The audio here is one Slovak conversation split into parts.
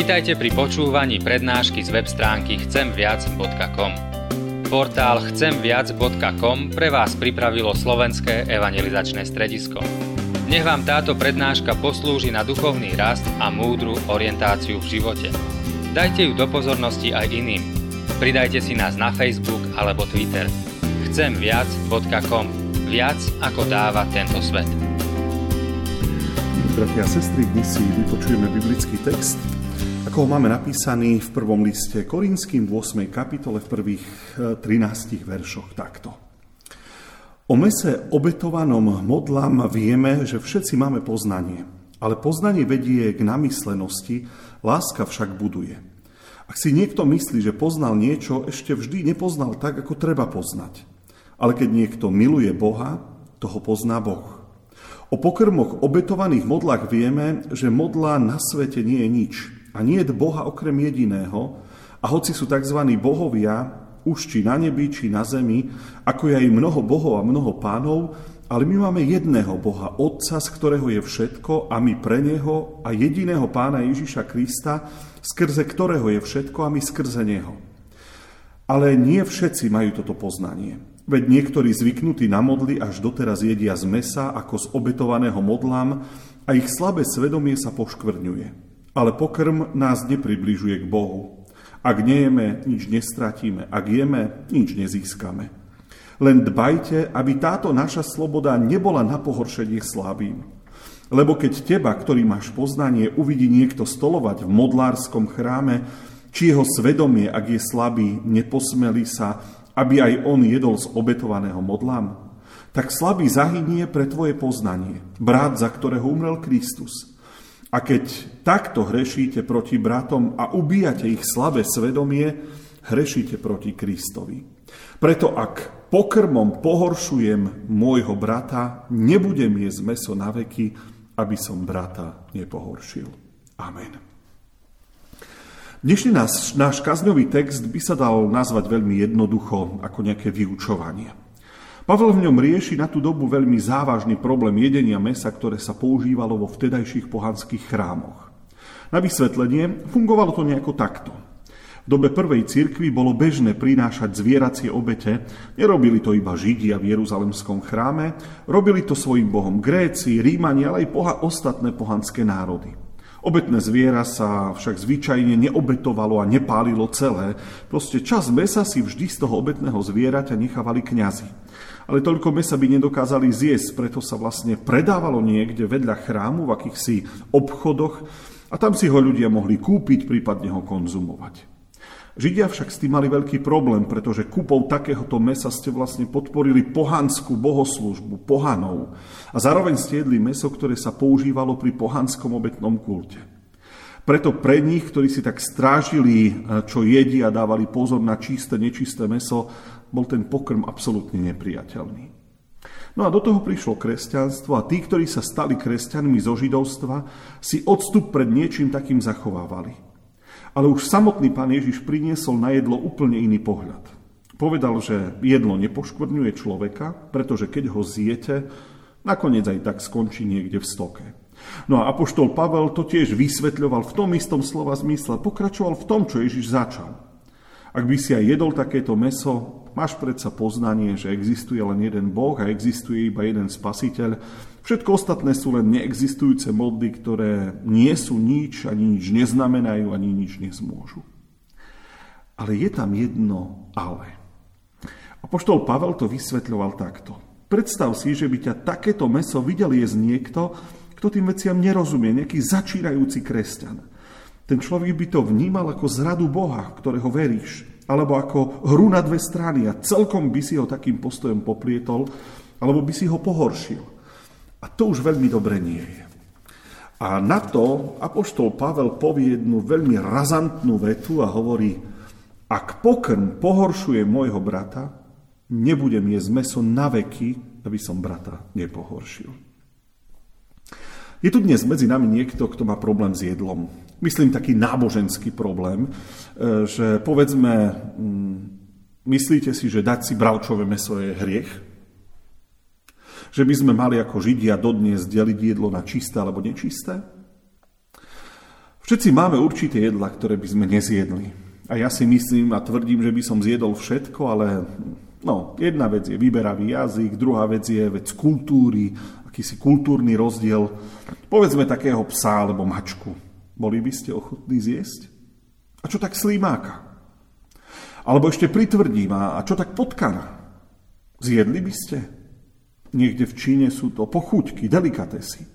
Vítajte pri počúvaní prednášky z web stránky chcemviac.com. Portál chcemviac.com pre vás pripravilo slovenské evangelizačné stredisko. Nech vám táto prednáška poslúži na duchovný rast a múdru orientáciu v živote. Dajte ju do pozornosti aj iným. Pridajte si nás na Facebook alebo Twitter. Chcemviac.com. Viac ako dáva tento svet. Bratia a sestry, dnes si vypočujeme biblický text ako máme napísaný v prvom liste Korinským v 8. kapitole v prvých 13 eh, veršoch takto. O mese obetovanom modlám vieme, že všetci máme poznanie, ale poznanie vedie k namyslenosti, láska však buduje. Ak si niekto myslí, že poznal niečo, ešte vždy nepoznal tak, ako treba poznať. Ale keď niekto miluje Boha, toho pozná Boh. O pokrmoch obetovaných modlách vieme, že modla na svete nie je nič, a nie je Boha okrem jediného, a hoci sú tzv. bohovia, už či na nebi, či na zemi, ako je aj mnoho bohov a mnoho pánov, ale my máme jedného Boha, Otca, z ktorého je všetko a my pre Neho a jediného Pána Ježiša Krista, skrze ktorého je všetko a my skrze Neho. Ale nie všetci majú toto poznanie. Veď niektorí zvyknutí na modly až doteraz jedia z mesa ako z obetovaného modlám a ich slabé svedomie sa poškvrňuje. Ale pokrm nás nepribližuje k Bohu. Ak nejeme, nič nestratíme. Ak jeme, nič nezískame. Len dbajte, aby táto naša sloboda nebola na pohoršenie slabým. Lebo keď teba, ktorý máš poznanie, uvidí niekto stolovať v modlárskom chráme, či jeho svedomie, ak je slabý, neposmelí sa, aby aj on jedol z obetovaného modlám, tak slabý zahynie pre tvoje poznanie, brat, za ktorého umrel Kristus. A keď takto hrešíte proti bratom a ubíjate ich slabé svedomie, hrešíte proti Kristovi. Preto ak pokrmom pohoršujem môjho brata, nebudem jesť meso na veky, aby som brata nepohoršil. Amen. Dnešný náš, náš kazňový text by sa dal nazvať veľmi jednoducho ako nejaké vyučovanie. Pavel v ňom rieši na tú dobu veľmi závažný problém jedenia mesa, ktoré sa používalo vo vtedajších pohanských chrámoch. Na vysvetlenie fungovalo to nejako takto. V dobe prvej cirkvi bolo bežné prinášať zvieracie obete. Nerobili to iba Židia v Jeruzalemskom chráme, robili to svojim bohom Gréci, Rímani, ale aj poha, ostatné pohanské národy. Obetné zviera sa však zvyčajne neobetovalo a nepálilo celé. Proste čas mesa si vždy z toho obetného zvieraťa nechávali kňazi ale toľko mesa by nedokázali zjesť, preto sa vlastne predávalo niekde vedľa chrámu v akýchsi obchodoch a tam si ho ľudia mohli kúpiť, prípadne ho konzumovať. Židia však s tým mali veľký problém, pretože kúpou takéhoto mesa ste vlastne podporili pohanskú bohoslužbu, pohanov. A zároveň ste jedli meso, ktoré sa používalo pri pohanskom obetnom kulte. Preto pre nich, ktorí si tak strážili, čo jedia a dávali pozor na čisté, nečisté meso, bol ten pokrm absolútne nepriateľný. No a do toho prišlo kresťanstvo a tí, ktorí sa stali kresťanmi zo židovstva, si odstup pred niečím takým zachovávali. Ale už samotný pán Ježiš priniesol na jedlo úplne iný pohľad. Povedal, že jedlo nepoškvrňuje človeka, pretože keď ho zjete, nakoniec aj tak skončí niekde v stoke. No a apoštol Pavel to tiež vysvetľoval v tom istom slova zmysle, pokračoval v tom, čo Ježiš začal. Ak by si aj jedol takéto meso, Máš predsa poznanie, že existuje len jeden Boh a existuje iba jeden spasiteľ. Všetko ostatné sú len neexistujúce modly, ktoré nie sú nič, ani nič neznamenajú, ani nič nezmôžu. Ale je tam jedno ale. A poštol Pavel to vysvetľoval takto. Predstav si, že by ťa takéto meso videl jesť niekto, kto tým veciam nerozumie, nejaký začírajúci kresťan. Ten človek by to vnímal ako zradu Boha, ktorého veríš alebo ako hru na dve strany a celkom by si ho takým postojom poplietol, alebo by si ho pohoršil. A to už veľmi dobre nie je. A na to apoštol Pavel povie jednu veľmi razantnú vetu a hovorí, ak pokrm pohoršuje môjho brata, nebudem jesť meso na veky, aby som brata nepohoršil. Je tu dnes medzi nami niekto, kto má problém s jedlom. Myslím taký náboženský problém, e, že povedzme, mm, myslíte si, že dať si bravčové meso je hriech? Že by sme mali ako Židia dodnes deliť jedlo na čisté alebo nečisté? Všetci máme určité jedla, ktoré by sme nezjedli. A ja si myslím a tvrdím, že by som zjedol všetko, ale no, jedna vec je vyberavý jazyk, druhá vec je vec kultúry, akýsi kultúrny rozdiel. Povedzme takého psa alebo mačku. Boli by ste ochotní zjesť? A čo tak slímáka? Alebo ešte pritvrdím, a čo tak potkana? Zjedli by ste? Niekde v Číne sú to pochuťky, delikatesy.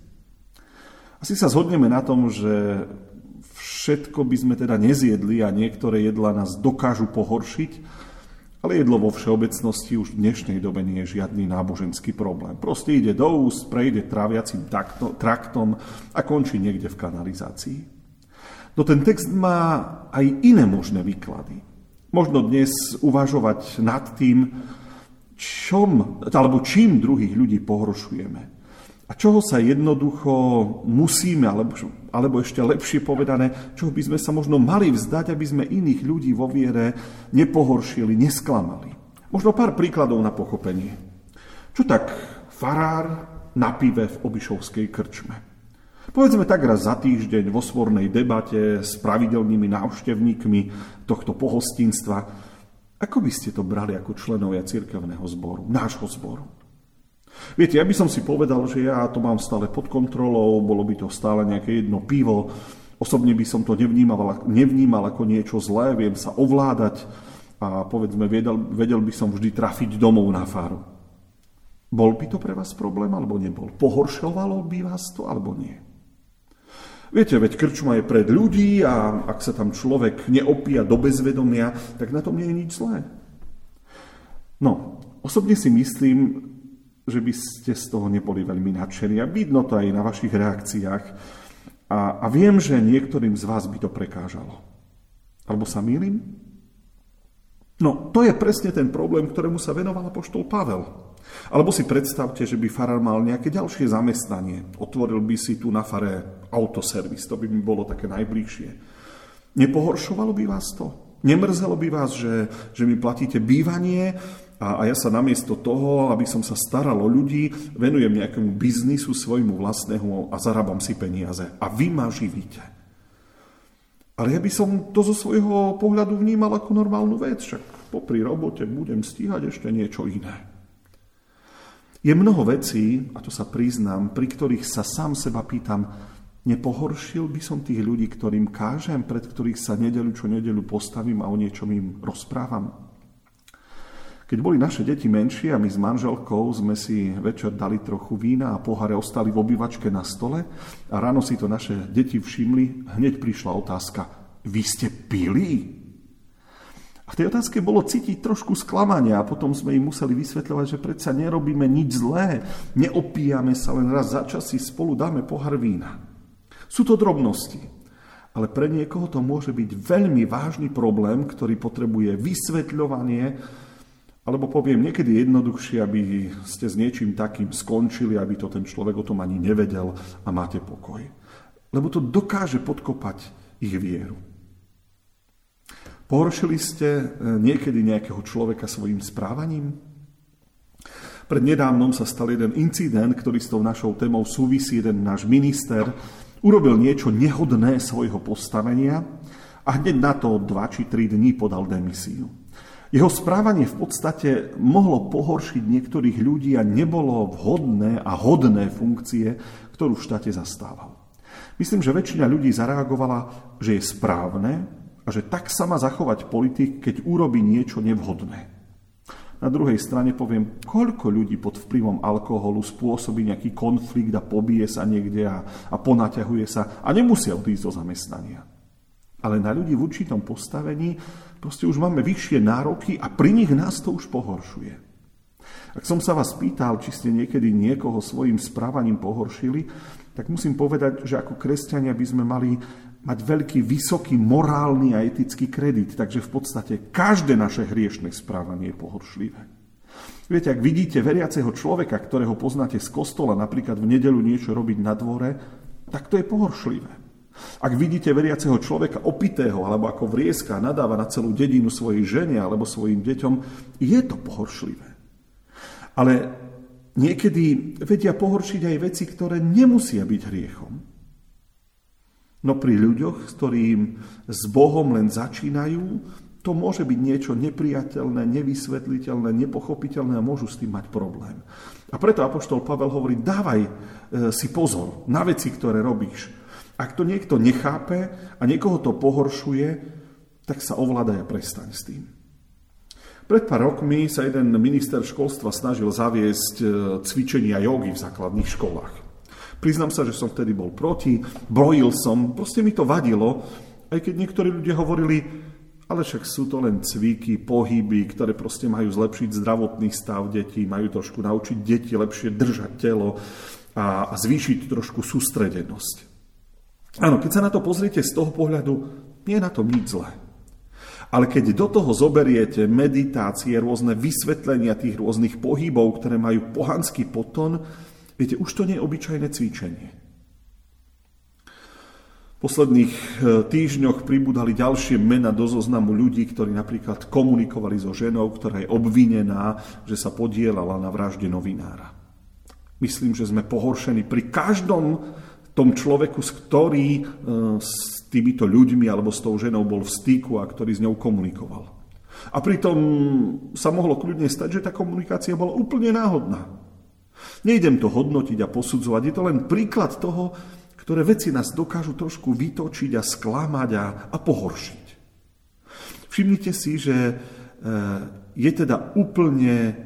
Asi sa zhodneme na tom, že všetko by sme teda nezjedli a niektoré jedla nás dokážu pohoršiť, ale jedlo vo všeobecnosti už v dnešnej dobe nie je žiadny náboženský problém. Proste ide do úst, prejde tráviacim traktom a končí niekde v kanalizácii. No ten text má aj iné možné výklady. Možno dnes uvažovať nad tým, čom, alebo čím druhých ľudí pohoršujeme. A čoho sa jednoducho musíme, alebo, alebo ešte lepšie povedané, čoho by sme sa možno mali vzdať, aby sme iných ľudí vo viere nepohoršili, nesklamali. Možno pár príkladov na pochopenie. Čo tak farár na pive v Obišovskej krčme? Povedzme tak raz za týždeň vo svornej debate s pravidelnými návštevníkmi tohto pohostinstva. Ako by ste to brali ako členovia cirkevného zboru, nášho zboru? Viete, ja by som si povedal, že ja to mám stále pod kontrolou, bolo by to stále nejaké jedno pivo, osobne by som to nevnímal, nevnímal ako niečo zlé, viem sa ovládať a povedzme, vedel, vedel by som vždy trafiť domov na faru. Bol by to pre vás problém, alebo nebol? Pohoršovalo by vás to, alebo nie? Viete, veď krčma je pred ľudí a ak sa tam človek neopíja do bezvedomia, tak na tom nie je nič zlé. No, osobne si myslím, že by ste z toho neboli veľmi nadšení. A vidno to aj na vašich reakciách. A, a viem, že niektorým z vás by to prekážalo. Alebo sa mýlim? No, to je presne ten problém, ktorému sa venoval apoštol Pavel. Alebo si predstavte, že by farár mal nejaké ďalšie zamestnanie. Otvoril by si tu na fare autoservis, to by mi bolo také najbližšie. Nepohoršovalo by vás to? Nemrzelo by vás, že, že mi platíte bývanie, a, a ja sa namiesto toho, aby som sa staral o ľudí, venujem nejakému biznisu svojmu vlastnému a zarábam si peniaze. A vy ma živíte. Ale ja by som to zo svojho pohľadu vnímal ako normálnu vec, však popri robote budem stíhať ešte niečo iné. Je mnoho vecí, a to sa priznám, pri ktorých sa sám seba pýtam, nepohoršil by som tých ľudí, ktorým kážem, pred ktorých sa nedelu čo nedelu postavím a o niečom im rozprávam? Keď boli naše deti menšie a my s manželkou sme si večer dali trochu vína a poháre ostali v obývačke na stole a ráno si to naše deti všimli, hneď prišla otázka, vy ste pili? A v tej otázke bolo cítiť trošku sklamania a potom sme im museli vysvetľovať, že predsa nerobíme nič zlé, neopíjame sa, len raz za čas si spolu dáme pohár vína. Sú to drobnosti, ale pre niekoho to môže byť veľmi vážny problém, ktorý potrebuje vysvetľovanie, alebo poviem niekedy jednoduchšie, aby ste s niečím takým skončili, aby to ten človek o tom ani nevedel a máte pokoj. Lebo to dokáže podkopať ich vieru. Pohoršili ste e, niekedy nejakého človeka svojim správaním? Pred nedávnom sa stal jeden incident, ktorý s tou našou témou súvisí. Jeden náš minister urobil niečo nehodné svojho postavenia a hneď na to dva či tri dní podal demisiu. Jeho správanie v podstate mohlo pohoršiť niektorých ľudí a nebolo vhodné a hodné funkcie, ktorú v štáte zastával. Myslím, že väčšina ľudí zareagovala, že je správne a že tak sa má zachovať politik, keď urobí niečo nevhodné. Na druhej strane poviem, koľko ľudí pod vplyvom alkoholu spôsobí nejaký konflikt a pobije sa niekde a, a ponaťahuje sa a nemusia odísť do zamestnania ale na ľudí v určitom postavení proste už máme vyššie nároky a pri nich nás to už pohoršuje. Ak som sa vás pýtal, či ste niekedy niekoho svojim správaním pohoršili, tak musím povedať, že ako kresťania by sme mali mať veľký, vysoký morálny a etický kredit. Takže v podstate každé naše hriešne správanie je pohoršlivé. Viete, ak vidíte veriaceho človeka, ktorého poznáte z kostola, napríklad v nedelu niečo robiť na dvore, tak to je pohoršlivé. Ak vidíte veriaceho človeka opitého, alebo ako vrieska nadáva na celú dedinu svojej žene alebo svojim deťom, je to pohoršlivé. Ale niekedy vedia pohoršiť aj veci, ktoré nemusia byť hriechom. No pri ľuďoch, s ktorým s Bohom len začínajú, to môže byť niečo nepriateľné, nevysvetliteľné, nepochopiteľné a môžu s tým mať problém. A preto Apoštol Pavel hovorí, dávaj e, si pozor na veci, ktoré robíš. Ak to niekto nechápe a niekoho to pohoršuje, tak sa ovládaj a prestaň s tým. Pred pár rokmi sa jeden minister školstva snažil zaviesť e, cvičenia jogy v základných školách. Priznám sa, že som vtedy bol proti, brojil som, proste mi to vadilo, aj keď niektorí ľudia hovorili, ale však sú to len cviky, pohyby, ktoré proste majú zlepšiť zdravotný stav detí, majú trošku naučiť deti lepšie držať telo a zvýšiť trošku sústredenosť. Áno, keď sa na to pozriete z toho pohľadu, nie je na tom nič zlé. Ale keď do toho zoberiete meditácie, rôzne vysvetlenia tých rôznych pohybov, ktoré majú pohanský poton, viete, už to nie je obyčajné cvičenie posledných e, týždňoch pribudali ďalšie mena do zoznamu ľudí, ktorí napríklad komunikovali so ženou, ktorá je obvinená, že sa podielala na vražde novinára. Myslím, že sme pohoršení pri každom tom človeku, s ktorý e, s týmito ľuďmi alebo s tou ženou bol v styku a ktorý s ňou komunikoval. A pritom sa mohlo kľudne stať, že tá komunikácia bola úplne náhodná. Nejdem to hodnotiť a posudzovať, je to len príklad toho, ktoré veci nás dokážu trošku vytočiť a sklamať a, a pohoršiť. Všimnite si, že e, je teda úplne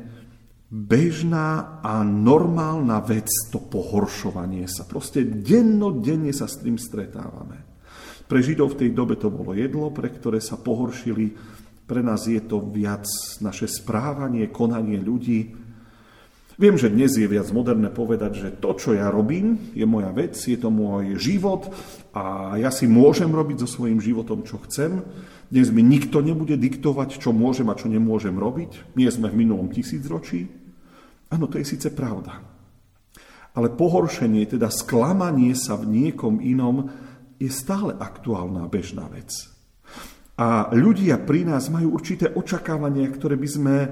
bežná a normálna vec to pohoršovanie sa. Proste dennodenne sa s tým stretávame. Pre Židov v tej dobe to bolo jedlo, pre ktoré sa pohoršili. Pre nás je to viac naše správanie, konanie ľudí. Viem, že dnes je viac moderné povedať, že to, čo ja robím, je moja vec, je to môj život a ja si môžem robiť so svojím životom, čo chcem. Dnes mi nikto nebude diktovať, čo môžem a čo nemôžem robiť. Nie sme v minulom tisícročí. Áno, to je síce pravda. Ale pohoršenie, teda sklamanie sa v niekom inom, je stále aktuálna bežná vec. A ľudia pri nás majú určité očakávania, ktoré by sme e,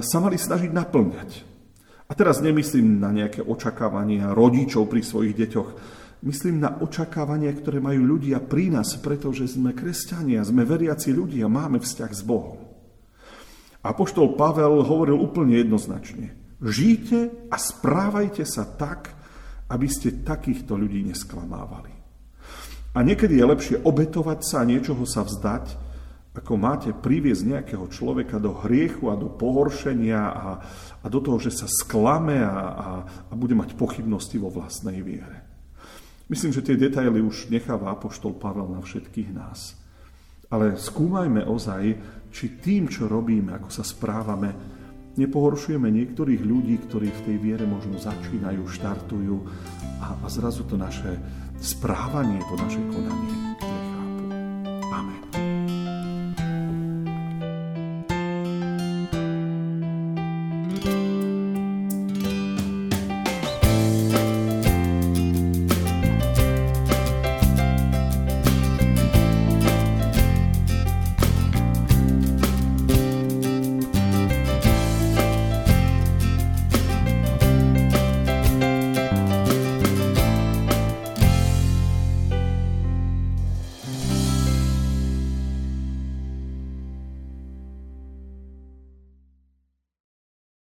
sa mali snažiť naplňať. A teraz nemyslím na nejaké očakávania rodičov pri svojich deťoch. Myslím na očakávania, ktoré majú ľudia pri nás, pretože sme kresťania, sme veriaci ľudia, máme vzťah s Bohom. Apoštol Pavel hovoril úplne jednoznačne. Žijte a správajte sa tak, aby ste takýchto ľudí nesklamávali. A niekedy je lepšie obetovať sa a niečoho sa vzdať, ako máte priviesť nejakého človeka do hriechu a do pohoršenia a, a do toho, že sa sklame a, a, a bude mať pochybnosti vo vlastnej viere. Myslím, že tie detaily už necháva Apoštol Pavel na všetkých nás. Ale skúmajme ozaj, či tým, čo robíme, ako sa správame, nepohoršujeme niektorých ľudí, ktorí v tej viere možno začínajú, štartujú a, a zrazu to naše správanie, to naše konanie nechápu. Amen.